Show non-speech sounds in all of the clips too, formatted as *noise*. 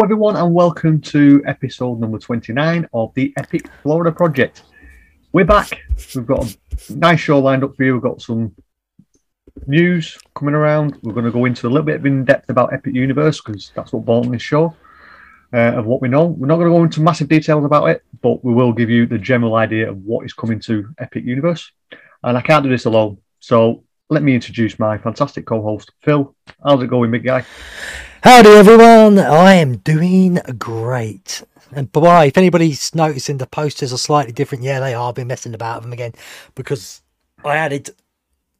Hello, everyone, and welcome to episode number 29 of the Epic Florida Project. We're back. We've got a nice show lined up for you. We've got some news coming around. We're going to go into a little bit of in depth about Epic Universe because that's what brought on this show uh, of what we know. We're not going to go into massive details about it, but we will give you the general idea of what is coming to Epic Universe. And I can't do this alone. So let me introduce my fantastic co host, Phil. How's it going, big guy? Howdy, everyone. I am doing great. And boy, if anybody's noticing the posters are slightly different, yeah, they are. I've been messing about with them again because I added,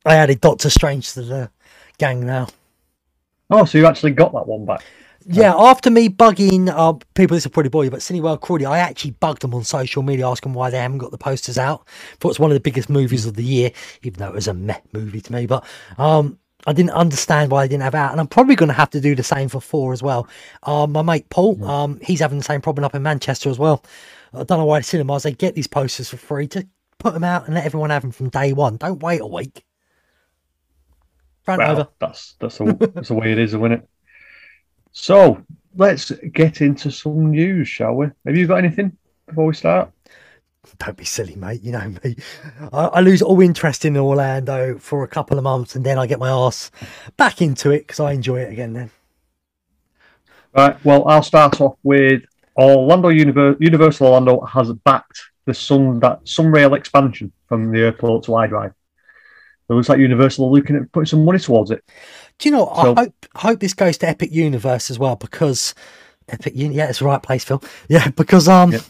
I added Doctor Strange to the gang now. Oh, so you actually got that one back? Yeah, after me bugging uh, people, this will probably bore you, but Cineworld Crawley, I actually bugged them on social media asking why they haven't got the posters out. Thought it's one of the biggest movies of the year, even though it was a meh movie to me. But um, I didn't understand why I didn't have out, and I'm probably going to have to do the same for four as well. Um, my mate Paul, um, he's having the same problem up in Manchester as well. I don't know why the cinemas they get these posters for free to put them out and let everyone have them from day one. Don't wait a week. Well, over. That's that's, a, that's the way it is, isn't it? So let's get into some news, shall we? Have you got anything before we start? Don't be silly, mate. You know me. I, I, lose all interest in Orlando for a couple of months, and then I get my ass back into it because I enjoy it again. Then. Right. Well, I'll start off with Orlando Univer- Universal Orlando has backed the Sun that Sunrail expansion from the airport to iDrive. It looks like Universal are looking at putting some money towards it. Do you know? So, I hope hope this goes to Epic Universe as well because Epic Uni, yeah, it's the right place, Phil. Yeah, because um, yep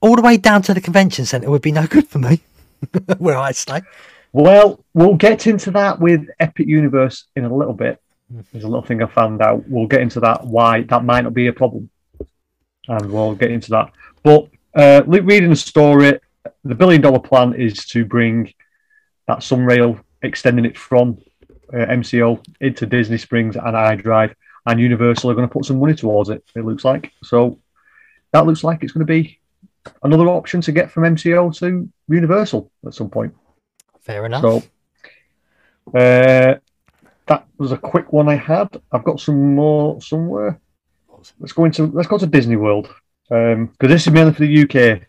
all the way down to the convention centre would be no good for me, *laughs* where I stay. Well, we'll get into that with Epic Universe in a little bit. There's a little thing I found out. We'll get into that, why that might not be a problem. And we'll get into that. But uh, reading the story, the billion dollar plan is to bring that Sunrail, extending it from uh, MCO into Disney Springs and iDrive. And Universal are going to put some money towards it, it looks like. So that looks like it's going to be another option to get from MCO to Universal at some point. Fair enough. So uh, that was a quick one I had. I've got some more somewhere. Let's go into let's go to Disney World because um, this is mainly for the UK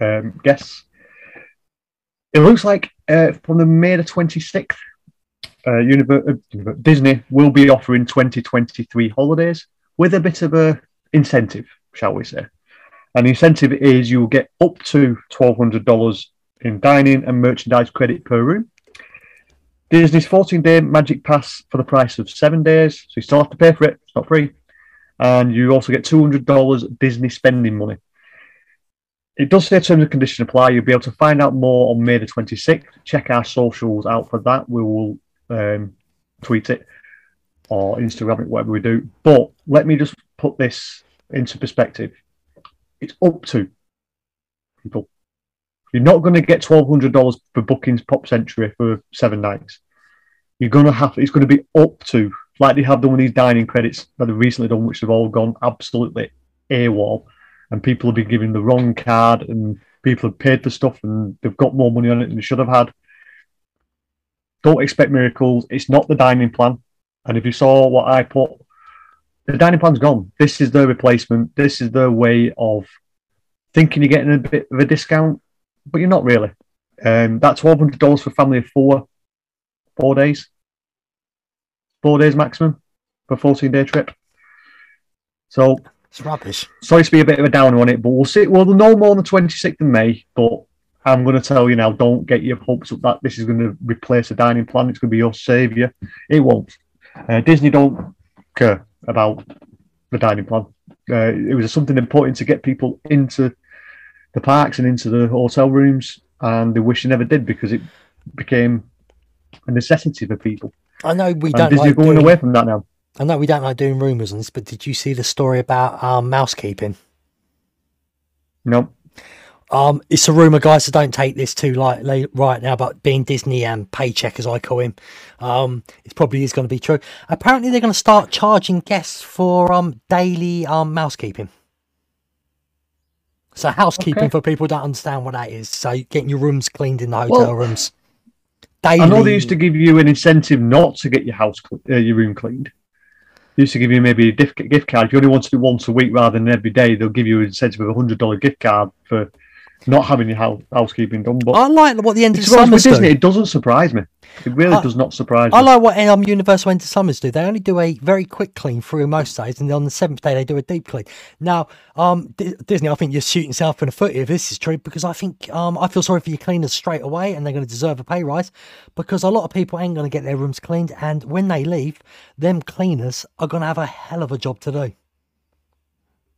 um, guests. It looks like uh, from the May the twenty sixth, uh, Univer- uh, Disney will be offering twenty twenty three holidays with a bit of a incentive, shall we say? The incentive is you will get up to $1,200 in dining and merchandise credit per room. Disney's 14 day Magic Pass for the price of seven days. So you still have to pay for it, it's not free. And you also get $200 Disney spending money. It does say terms and conditions apply. You'll be able to find out more on May the 26th. Check our socials out for that. We will um, tweet it or Instagram it, whatever we do. But let me just put this into perspective it's up to people. You're not going to get twelve hundred dollars for bookings Pop Century for seven nights. You're going to have it's going to be up to like they have done with these dining credits that they've recently done, which have all gone absolutely AWOL, and people have been given the wrong card, and people have paid for stuff, and they've got more money on it than they should have had. Don't expect miracles. It's not the dining plan. And if you saw what I put the dining plan's gone. This is the replacement. This is the way of thinking you're getting a bit of a discount, but you're not really. Um, that's twelve hundred dollars for a family of four, four days, four days maximum for a fourteen day trip. So it's rubbish. Sorry to be a bit of a downer on it, but we'll see. We'll know more on the twenty sixth of May. But I'm going to tell you now: don't get your hopes up that this is going to replace a dining plan. It's going to be your savior. It won't. Uh, Disney don't care about the dining plan. Uh, it was something important to get people into the parks and into the hotel rooms, and they wish they never did because it became a necessity for people. I know we don't. Like going doing, away from that now. I know we don't like doing rumours on this, but did you see the story about um, mousekeeping? No. Um, it's a rumor, guys, so don't take this too lightly right now. But being Disney and paycheck, as I call him, um, it probably is going to be true. Apparently, they're going to start charging guests for um daily um mousekeeping. So housekeeping okay. for people who don't understand what that is. So getting your rooms cleaned in the hotel well, rooms. Daily. I know they used to give you an incentive not to get your house uh, your room cleaned. They used to give you maybe a gift gift card. If you only wanted it once a week rather than every day, they'll give you an incentive of a hundred dollar gift card for not having your house, housekeeping done. But I like what the end of with summers Disney, it doesn't surprise me. It really I- does not surprise me. I like what um, Universal Endless Summers do. They only do a very quick clean through most days, and then on the seventh day they do a deep clean. Now, um, D- Disney, I think you're shooting yourself in the foot if this is true because I think um, I feel sorry for your cleaners straight away, and they're going to deserve a pay rise because a lot of people ain't going to get their rooms cleaned, and when they leave, them cleaners are going to have a hell of a job to do.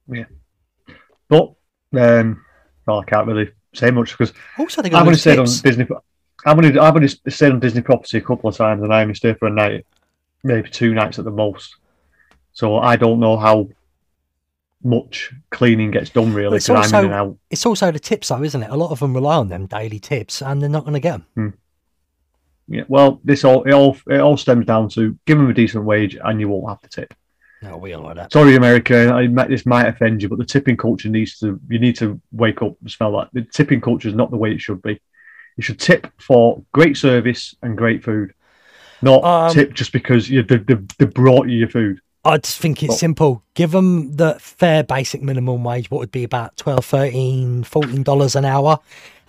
Yeah, but um, well, I can't really say much because Also, I've only stayed on. Disney. I've only I've only stayed on Disney property a couple of times, and I only stay for a night, maybe two nights at the most. So I don't know how much cleaning gets done really it's because I'm in also- and out. It's also the tips, though, isn't it? A lot of them rely on them daily tips, and they're not going to get them. Hmm. Yeah. Well, this all it all it all stems down to give them a decent wage, and you won't have to tip. No, we all know that. Sorry, America. I, might- this might offend you, but the tipping culture needs to. You need to wake up and smell that. The tipping culture is not the way it should be. You should tip for great service and great food, not Um, tip just because you they, they, they brought you your food. I just think it's Well- simple. Give them the fair basic minimum wage, what would be about 12 13 $14 an hour.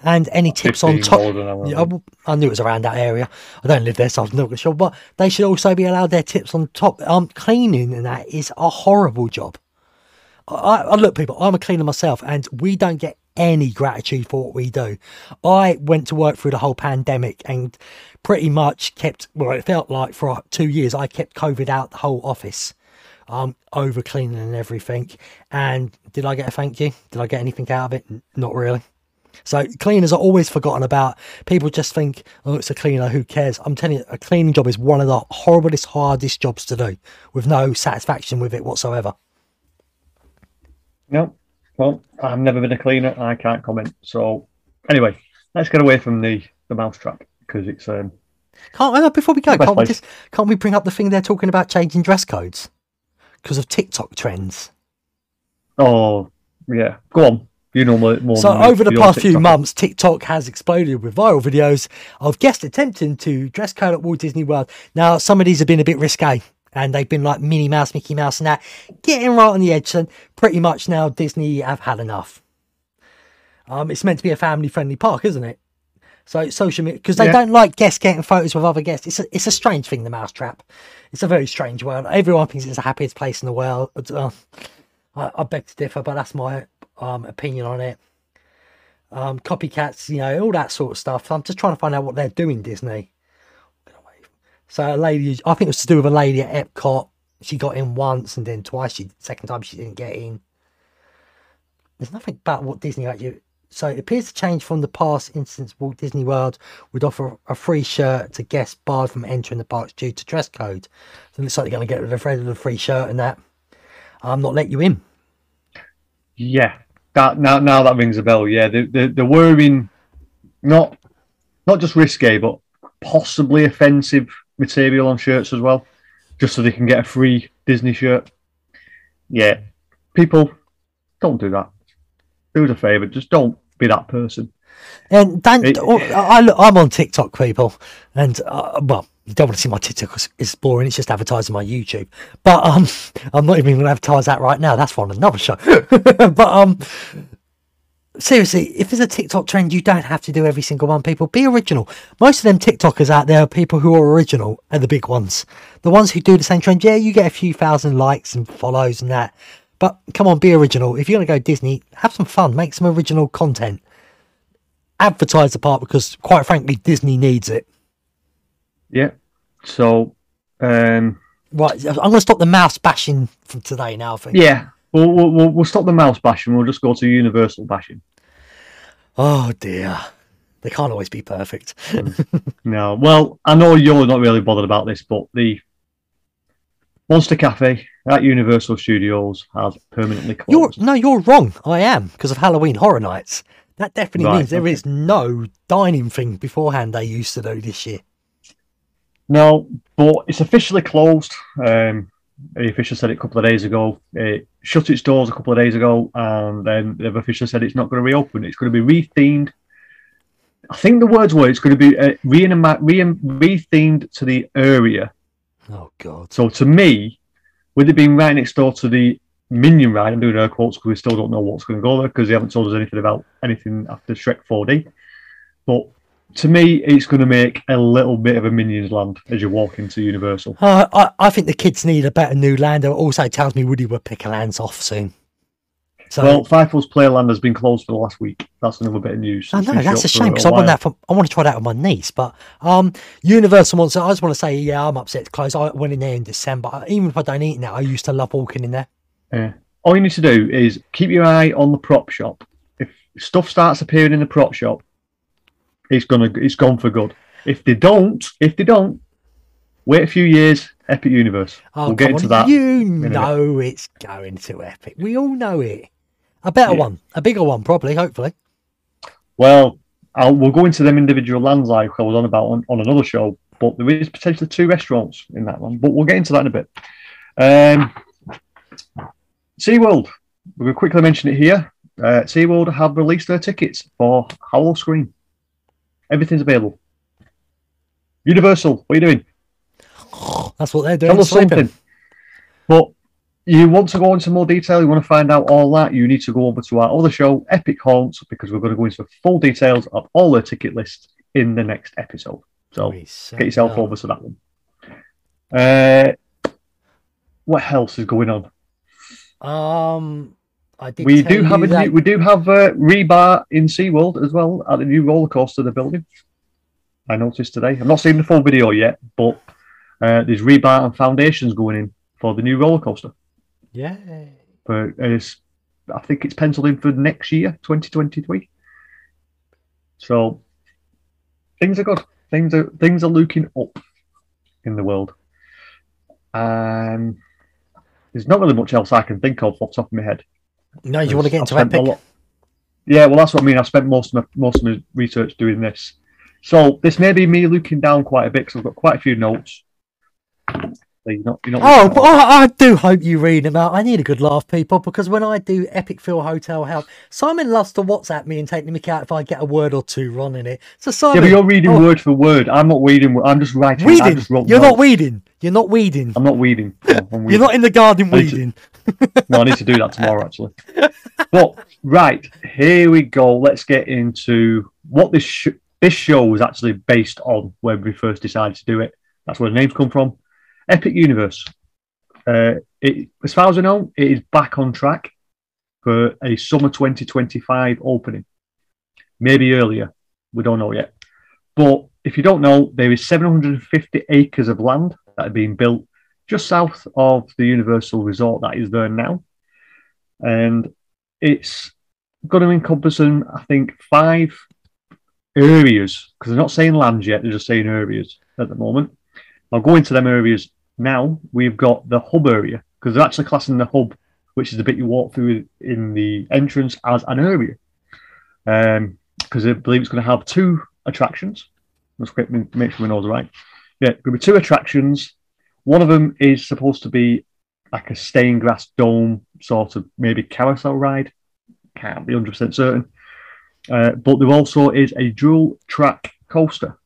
And any tips on top. $15 an hour. Yeah, I knew it was around that area. I don't live there, so I'm not sure. But they should also be allowed their tips on top. Um, cleaning and that is a horrible job. I, I look, people. I'm a cleaner myself, and we don't get any gratitude for what we do. I went to work through the whole pandemic and pretty much kept. Well, it felt like for two years I kept COVID out the whole office. Um, over cleaning and everything. And did I get a thank you? Did I get anything out of it? N- Not really. So cleaners are always forgotten about. People just think, oh, it's a cleaner. Who cares? I'm telling you, a cleaning job is one of the horriblest, hardest jobs to do, with no satisfaction with it whatsoever. No, well, I've never been a cleaner. I can't comment. So anyway, let's get away from the the mousetrap because it's um Can't before we go? Can't we just can't we bring up the thing they're talking about changing dress codes because of TikTok trends? oh yeah. Go on. You know more. more So over the past few months, TikTok has exploded with viral videos of guests attempting to dress code at Walt Disney World. Now, some of these have been a bit risque, and they've been like Minnie Mouse, Mickey Mouse, and that getting right on the edge. And pretty much now, Disney have had enough. Um, it's meant to be a family-friendly park, isn't it? So social media because they Yeah. don't like guests getting photos with other guests. It's a it's a strange thing, the mousetrap. It's a very strange world. Everyone thinks it's the happiest place in the world. Uh, I, I beg to differ, but that's my um, opinion on it um, copycats, you know, all that sort of stuff. I'm just trying to find out what they're doing, Disney. So a lady, I think it was to do with a lady at Epcot. She got in once and then twice. She second time she didn't get in. There's nothing about what Disney actually. So it appears to change from the past instance. Walt Disney World would offer a free shirt to guests barred from entering the parks due to dress code. So it looks like they're going to get rid of the free shirt and that. I'm not let you in. Yeah, that now now that rings a bell. Yeah, they they they're wearing not not just risque, but possibly offensive material on shirts as well, just so they can get a free Disney shirt. Yeah, people don't do that. Do us a favour, just don't be that person. And don't, It- I, I, I'm on TikTok, people, and uh, well, you don't want to see my TikTok because it's boring. It's just advertising my YouTube. But um, *laughs* I'm not even going to advertise that right now. That's for another show. *laughs* but um, seriously, if there's a TikTok trend, you don't have to do every single one. People, be original. Most of them TikTokers out there are people who are original, are the big ones. The ones who do the same trend, yeah, you get a few thousand likes and follows and that. But come on, be original. If you're going to go Disney, have some fun, make some original content advertise the part because, quite frankly, Disney needs it. Yeah. So, um, Right, I'm going to stop the mouse bashing from today now. I think. yeah, we'll, we'll we'll stop the mouse bashing. We'll just go to Universal bashing. Oh dear, they can't always be perfect. *laughs* No, well, I know you're not really bothered about this, but the Monster Cafe at Universal Studios has permanently You're closed. no, you're wrong. I am because of Halloween Horror Nights. That definitely Right, means there is okay. no dining thing beforehand they used to do this year. No, but it's officially closed. Um, the official said it a couple of days ago. It shut its doors a couple of days ago, and then they've officially said it's not going to reopen. It's going to be rethemed. I think the words were it's going to be uh, re- re- rethemed to the area. Oh God. So to me, with it being right next door to the Minion ride, I'm doing air quotes because we still don't know what's going to go there because they haven't told us anything about anything after Shrek 4D. But to me, it's going to make a little bit of a Minions land as you walk into Universal. Uh, I, I think the kids need a better new land. It also tells me Woody Woodpecker lands off soon. So, Well, Fievel's Playland has been closed for the last week. That's another bit of news. I know that's a shame because I want that. For, I want to try that with my niece, but um, Universal wants. I just want to say, yeah, I'm upset it's closed. I went in there in December. Even if I don't eat now, I used to love walking in there. Yeah. All you need to do is keep your eye on the prop shop. If stuff starts appearing in the prop shop, it's gonna it's gone for good. If they don't, if they don't, wait a few years. Epic Universe. Oh, we'll get into on. that. You know it's going to Epic. We all know it. A better Yeah. one, a bigger one, probably. Hopefully. Well, I'll, we'll go into them individual lands like I was on about on, on another show, but there is potentially two restaurants in that one. But we'll get into that in a bit. Um, SeaWorld, we're going to quickly mention it here. Uh, SeaWorld have released their tickets for Howl-O-Scream. Everything's available. Universal, what are you doing? That's what they're doing. Tell us sleeping. something. But you want to go into more detail, you want to find out all that, you need to go over to our other show, Epic Haunts, because we're going to go into full details of all the ticket lists in the next episode. So get yourself will. over to that one. Uh, what else is going on? Um, I did. We do have a that- new, we do have a rebar in SeaWorld as well at the new roller coaster they're building. I noticed today. I'm not seeing the full video yet, but uh, there's rebar and foundations going in for the new roller coaster. Yeah. but it's, I think it's penciled in for next year, 2023. So things are good. Things are things are looking up in the world. Um, there's not really much else I can think of off the top of my head. No, you want to get I've into spent Epic? Yeah, well, that's what I mean. I've spent most of my most of my research doing this. So this may be me looking down quite a bit because I've got quite a few notes. So you're not, you're not Oh, but I, I do hope you read them out. I need a good laugh, people, because when I do Epic Phil Hotel Help, Simon loves to WhatsApp me and take the mick out if I get a word or two wrong in it. So Simon, yeah, but you're reading oh, word for word. I'm not reading. I'm just writing. I weeding. just You're not notes. weeding. You're not weeding. I'm not weeding. *laughs* No, I'm You're not in the garden need to- weeding. No, I need to do that tomorrow, actually. *laughs* But right here we go. Let's get into what this sh- this show was actually based on when we first decided to do it. That's where the names come from. Epic Universe. Uh, it, as far as I know, it is back on track for a summer 2025 opening. Maybe earlier. We don't know yet. But if you don't know, there is 750 acres of land that are being built just south of the Universal Resort that is there now. And it's going to encompass, I think, five areas because they're not saying land yet, they're just saying areas at the moment. I'll go into them areas now. We've got the hub area because they're actually classing the hub, which is the bit you walk through in the entrance, as an area. Because I believe it's going to have two attractions. Let's quick make sure we know the right. Yeah, going to be two attractions. One of them is supposed to be like a stained glass dome sort of maybe carousel ride. Can't be 100% certain. Uh, but there also is a dual track coaster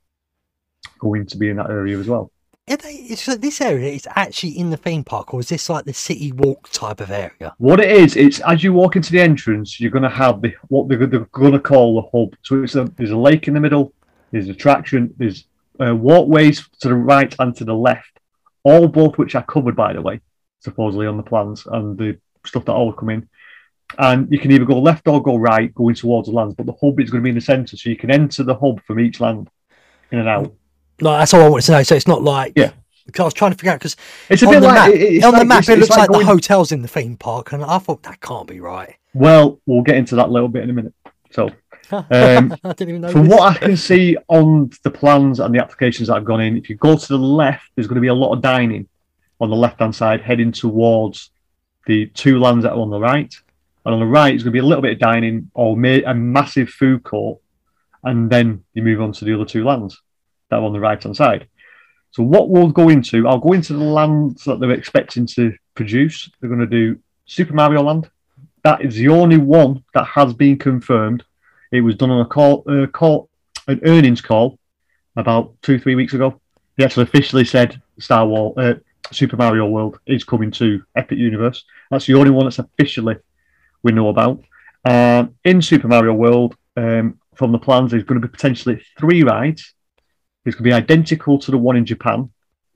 going to be in that area as well. Are it's this area is actually in the theme park, or is this like the city walk type of area? What it is, it's as you walk into the entrance, you're going to have the what they're, they're going to call the hub. So it's a, there's a lake in the middle, there's attraction, there's uh, walkways to the right and to the left, all both which are covered, by the way, supposedly on the plans and the stuff that all come in. And you can either go left or go right, going towards the lands, but the hub is going to be in the centre, so you can enter the hub from each land in and out. No, that's all I wanted to know. So it's not like Yeah. Because I was trying to figure out because It's a bit like map, on the map it's- it looks like, going- the hotels in the theme park, and I thought that can't be right. Well, we'll get into that a little bit in a minute. So, *laughs* Um, I didn't even know. From this. what I can *laughs* see on the plans and the applications that have gone in, if you go to the left, there's going to be a lot of dining on the left hand side, heading towards the two lands that are on the right. And on the right, it's going to be a little bit of dining or a massive food court. And then you move on to the other two lands that are on the right hand side. So, what we'll go into, I'll go into the lands that they're expecting to produce. They're going to do Super Mario Land. That is the only one that has been confirmed. It was done on a call, uh, call an earnings call about two, three weeks ago. They actually officially said Star Wars, uh, Super Mario World is coming to Epic Universe. That's the only one that's officially we know about. Um, in Super Mario World, um, from the plans, there's going to be potentially three rides. It's going to be identical to the one in Japan,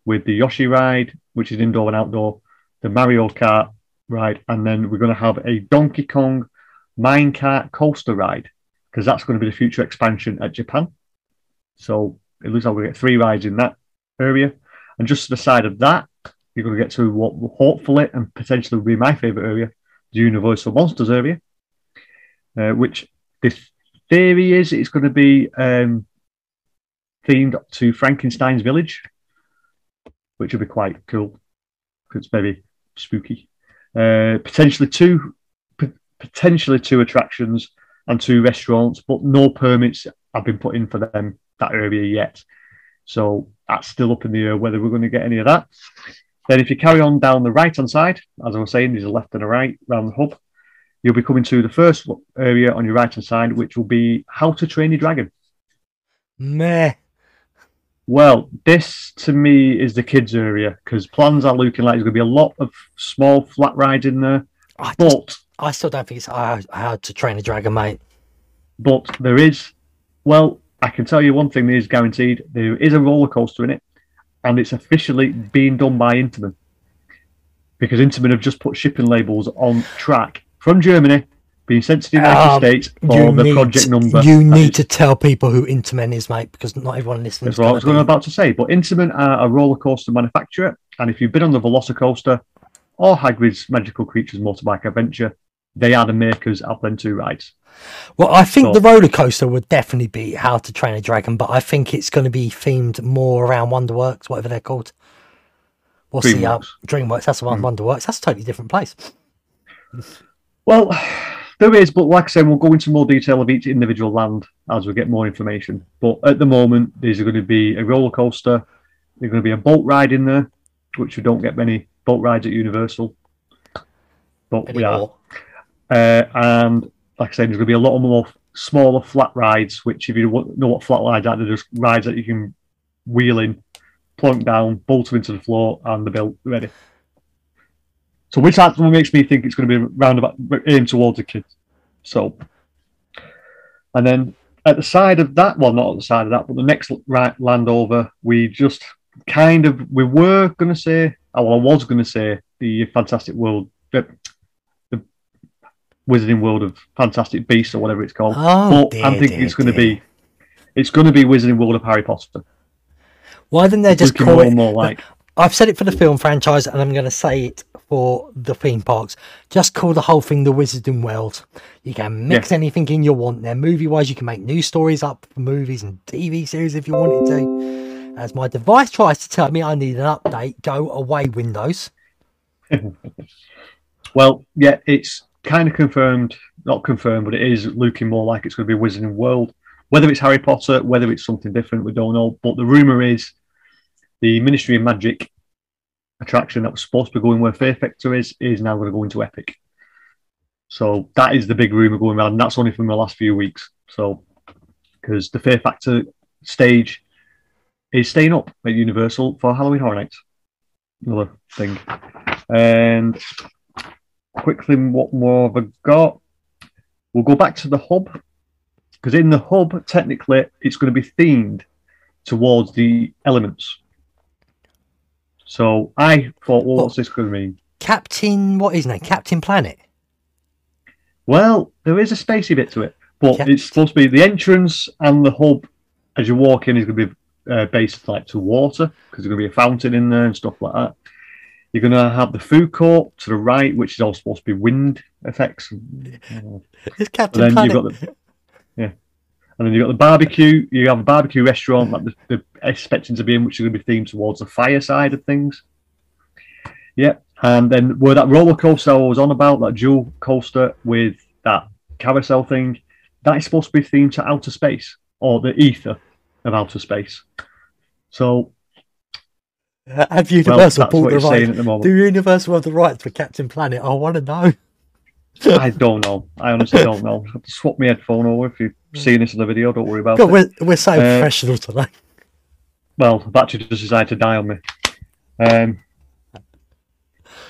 with the Yoshi ride, which is indoor and outdoor, the Mario Kart ride, and then we're going to have a Donkey Kong minecart coaster ride because that's going to be the future expansion at Japan. So it looks like we get three rides in that area, and just to the side of that, you're going to get to what hopefully and potentially will be my favorite area, the Universal Monsters area, uh, which the theory is it's going to be um, themed up to Frankenstein's village, which would be quite cool it's very spooky. Uh, potentially two, p- potentially two attractions and two restaurants, but no permits have been put in for them that area yet. So that's still up in the air whether we're going to get any of that. Then, if you carry on down the right hand side, as I was saying, there's a left and a right around the hub. You'll be coming to the first area on your right hand side, which will be How to Train Your Dragon. Meh. Well, this to me is the kids' area because plans are looking like there's going to be a lot of small flat rides in there. I, But just, I still don't think it's hard to train a dragon, mate. but there is, well, I can tell you one thing that is guaranteed: there is a roller coaster in it, and it's officially being done by Intamin because Intamin have just put shipping labels on track from Germany, being sent to the United Um, States for the need, project number. you need to tell people who Intamin is, mate, because not everyone listens. That's what I was going about to say. But Intamin are a roller coaster manufacturer, and if you've been on the Velocicoaster or Hagrid's Magical Creatures Motorbike Adventure, they are the makers of them two rides. Well, I think So- the roller coaster would definitely be How to Train a Dragon, but I think it's going to be themed more around Wonderworks, whatever they're called. What's the uh, DreamWorks. DreamWorks? That's the one. Wonderworks. That's a totally different place. Well, there is, but like I said, we'll go into more detail of each individual land as we get more information. But at the moment, there's going to be a roller coaster, there's going to be a boat ride in there, which we don't get many boat rides at Universal. But we are. Uh, and like I said, there's going to be a lot of more smaller flat rides, which if you know what flat rides are, they're just rides that you can wheel in, plunk down, bolt them into the floor, and they're built ready. So which actually makes me think it's going to be roundabout aimed towards the kids. So, and then at the side of that, well, not at the side of that, but the next right land over, we just kind of we were going to say, oh, well, I was going to say the Fantastic World, the, the Wizarding World of Fantastic Beasts or whatever it's called. Oh, but dear, I'm thinking dear, it's going to be, it's going to be Wizarding World of Harry Potter. Why didn't they just call it? more like I've said it for the film franchise, and I'm going to say it for the theme parks. Just call the whole thing the Wizarding World. You can mix anything in you want there. Movie wise, you can make new stories up for movies and TV series if you wanted to. As my device tries to tell me I need an update, go away, Windows. *laughs* Well, yeah, it's kind of confirmed, not confirmed, but it is looking more like it's going to be Wizarding World. Whether it's Harry Potter, whether it's something different, we don't know. But the rumor is the Ministry of Magic attraction that was supposed to be going where Fear Factor is is now going to go into Epic. So that is the big rumor going around. And that's only from the last few weeks. So because the Fear Factor stage is staying up at Universal for Halloween Horror Nights. Another thing. And quickly, what more have I got? We'll go back to the hub because in the hub, technically, it's going to be themed towards the elements. So I thought, well, what's this going to mean? Captain, what is his name? Captain Planet. Well, there is a spacey bit to it, but Yeah. it's supposed to be the entrance and the hub as you walk in is going to be uh, based like to water because there's going to be a fountain in there and stuff like that. You're going to have the food court to the right, which is all supposed to be wind effects. It's Captain Planet. you've got the and then you've got the barbecue. You have a barbecue restaurant that the, the expecting to be in, which is going to be themed towards the fire side of things. Yeah, and then where that roller coaster I was on about, that dual coaster with that carousel thing, that is supposed to be themed to outer space or the ether of outer space. So Have Universal that's bought the rights? at the moment. Do Universal have the rights for Captain Planet? I want to know. I don't know. I honestly don't know. I have to swap my headphone over if you're seeing this in the video. Don't worry about God, it. we're, we're so Uh, professional today. well, the battery just decided to die on me. Um,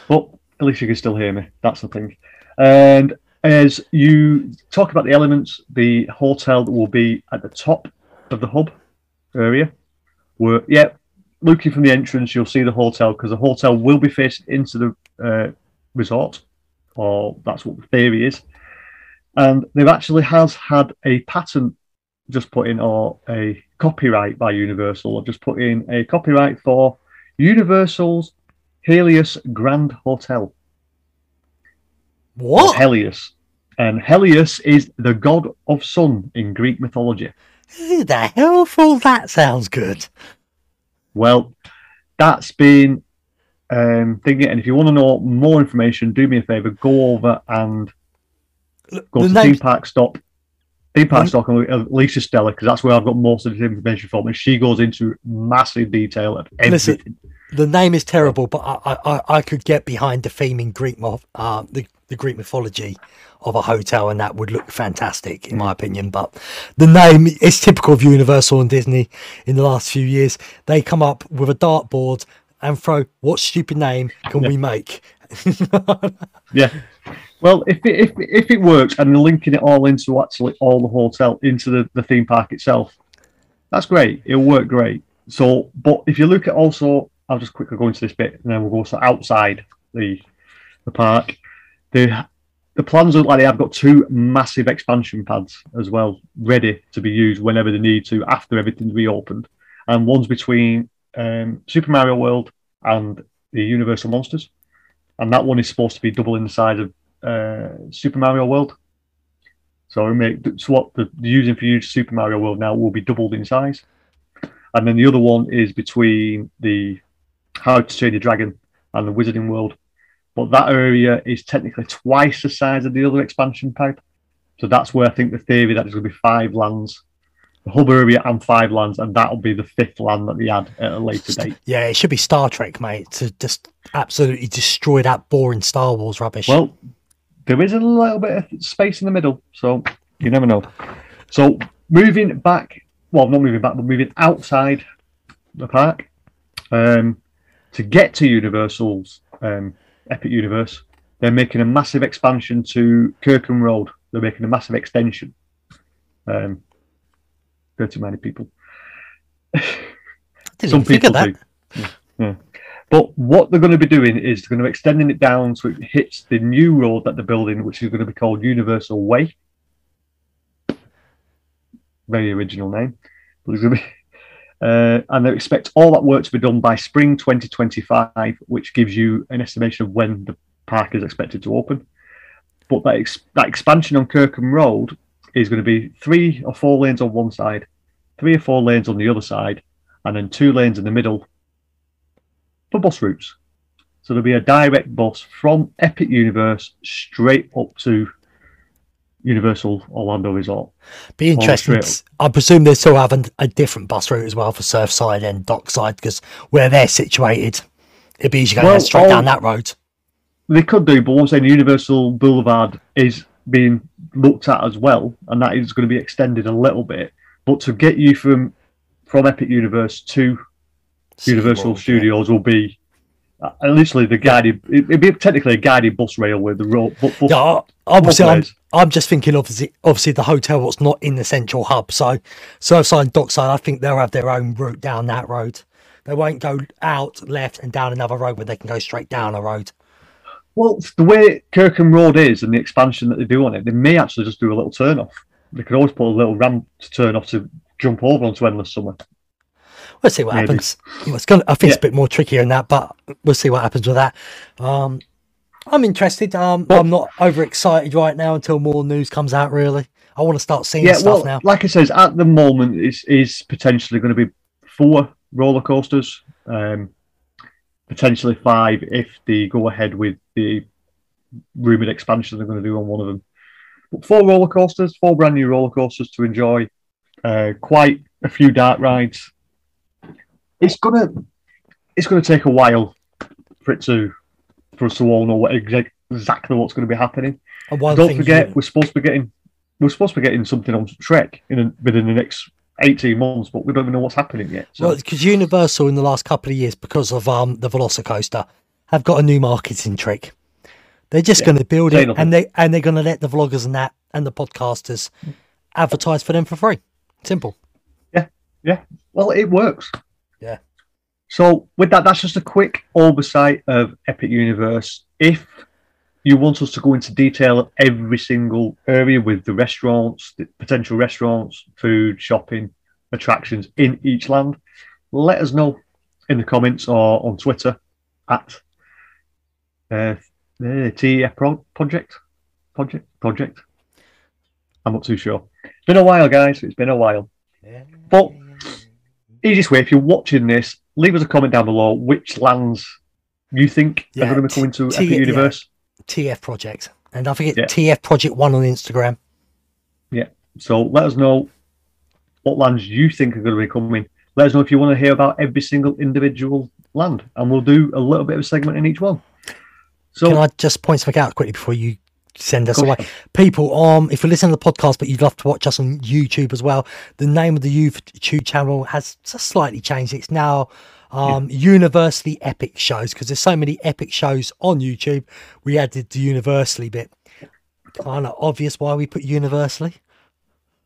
But at least you can still hear me. That's the thing. And as you talk about the elements, the hotel that will be at the top of the hub area. Where, yeah, looking from the entrance, you'll see the hotel because the hotel will be facing into the uh, resort, or that's what the theory is. And they've actually has had a patent just put in, or a copyright by Universal. I've just put in a copyright for Universal's Helios Grand Hotel. What? Helios. And Helios is the god of sun in Greek mythology. Who the hell thought that sounds good? Well, that's been um, thinking. And if you want to know more information, do me a favor, go over and go The to Theme Park Stop. Park Hmm? Stock and look Alicia Stella because that's where I've got most of the information from, and she goes into massive detail of Listen, everything. The name is terrible, but I, I, I- could get behind the theme in Greek uh, the, the Greek mythology of a hotel, and that would look fantastic, in my opinion. But the name is typical of Universal and Disney in the last few years. They come up with a dartboard and throw, what stupid name can we make? *laughs* Yeah. Well, if it, if if it works and they're linking it all into actually all the hotel into the, the theme park itself, that's great. It'll work great. So, but if you look at also, I'll just quickly go into this bit and then we'll go to outside the the park. The the plans look like they have got two massive expansion pads as well, ready to be used whenever they need to after everything's reopened. And one's between um, Super Mario World and the Universal Monsters and that one is supposed to be double in the size of uh, Super Mario World. So we make so what the using for use Super Mario World now will be doubled in size, and then the other one is between the How to Train Your Dragon and the Wizarding World, but that area is technically twice the size of the other expansion pack. So that's where I think the theory that there's going to be five lands, area and five lands, and that'll be the fifth land that they add at a later date. yeah, it should be Star Trek, mate, to just absolutely destroy that boring Star Wars rubbish. Well, there is a little bit of space in the middle, so you never know. So moving back, well, not moving back, but moving outside the park um, to get to Universal's um, Epic Universe, they're making a massive expansion to Kirkman Road. They're making a massive extension. Um, Thirty many people. Didn't Some people do. Yeah. Yeah. But what they're going to be doing is they're going to be extending it down so it hits the new road that they're building, which is going to be called Universal Way. Very original name. But it's going to be, *laughs* uh, and they expect all that work to be done by spring 2025, which gives you an estimation of when the park is expected to open. But that, ex- that expansion on Kirkman Road is going to be three or four lanes on one side, three or four lanes on the other side, and then two lanes in the middle for bus routes. So there'll be a direct bus from Epic Universe straight up to Universal Orlando Resort. Be interesting. I presume they still have a different bus route as well for Surfside and Dockside because where they're situated, it'd be easy going Well, straight all- down that road. They could do, but once saying Universal Boulevard is being looked at as well, and that is going to be extended a little bit. But to get you from from Epic Universe to Universal yeah. Studios will be uh, literally the guided. It'd be technically a guided bus rail with the road. But, but Yeah, obviously, I'm. I'm just thinking obviously, obviously the hotel what's not in the central hub. So Surfside and Dockside, I think they'll have their own route down that road. They won't go out left and down another road, but they can go straight down a road. Well, the way Kirkman Road is and the expansion that they do on it, they may actually just do a little turn off. They could always put a little ramp to turn off to jump over onto Endless Summer. We'll see what Maybe. happens. It's gonna, I think it's a bit more trickier than that, but we'll see what happens with that. Um, I'm interested. Um, Well- I'm not overexcited right now until more news comes out. Really, I want to start seeing Yeah, stuff well, now. like I says, at the moment, is is potentially going to be four roller coasters, um, potentially five if they go ahead with the rumored expansion they're going to do on one of them. But four roller coasters, four brand new roller coasters to enjoy. Uh, quite a few dark rides. It's gonna it's gonna take a while for it to for us to all know what exact, exactly what's going to be happening. Don't forget, you- we're supposed to be getting we're supposed to be getting something on Trek in a, within the next eighteen months, but we don't even know what's happening yet. So Well, because Universal in the last couple of years, because of um the Velocicoaster, have got a new marketing trick. They're just Yeah, going to build it, nothing. and they and they're going to let the vloggers and that and the podcasters advertise for them for free. Simple. Yeah, yeah, well, it works. Yeah. So with that, that's just a quick oversight of Epic Universe. If you want us to go into detail of every single area with the restaurants, the potential restaurants, food, shopping, attractions in each land, let us know in the comments or on Twitter at uh, the TEF Pro- Project. Project. Project. I'm not too sure. It's been a while, guys. It's been a while. But easiest way, if you're watching this, leave us a comment down below which lands you think Yeah, are going to be coming to T- Epic yeah. Universe. TF Project, and I think Yeah. TF Project One on Instagram. Yeah. So let us know what lands you think are going to be coming. Let us know if you want to hear about every single individual land, and we'll do a little bit of a segment in each one. So Can I just point something out quickly before you send us away? People, um, if you listen to the podcast, but you'd love to watch us on YouTube as well, the name of the YouTube channel has just slightly changed. It's now um, Universally Epic Shows because there's so many epic shows on YouTube. We added the Universally bit. Kind of obvious why we put Universally.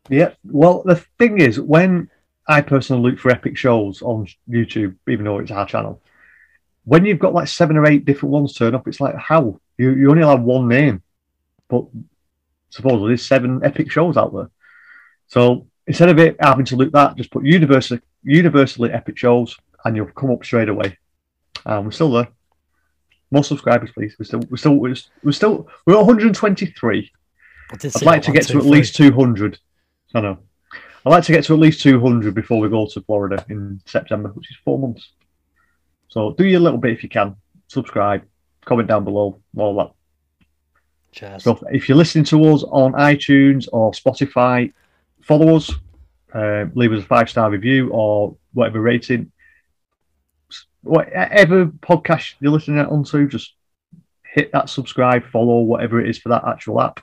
Yeah. Well, the thing is, when I personally look for epic shows on YouTube, even though it's our channel, when you've got like seven or eight different ones turn up, it's like how you you only have one name, but supposedly there's seven epic shows out there. So instead of it having to look that, just put universally universally epic shows, and you'll come up straight away. And we're still there. More subscribers, please. We're still we're still we're, we're still we're 123. I did I'd like to get to at least 200. I know. I'd like to get to at least 200 before we go to Florida in September, which is four months. So do your little bit if you can. Subscribe, comment down below, all that Cheers. stuff. If you're listening to us on iTunes or Spotify, follow us, uh, leave us a five star review or whatever rating. Whatever podcast you're listening onto, just hit that subscribe, follow, whatever it is for that actual app,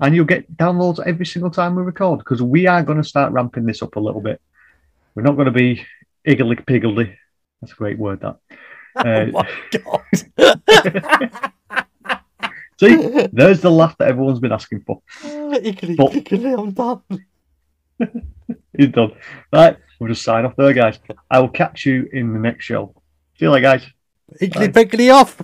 and you'll get downloads every single time we record because we are going to start ramping this up a little bit. We're not going to be iggly piggledy. That's a great word, that. *laughs* Uh, oh my god. *laughs* see, there's the laugh that everyone's been asking for. *laughs* Iggly, But- iggly, I'm done. He's done. Right, we'll just sign off there, guys. I will catch you in the next show. See you later, guys. Iggly, piggly off.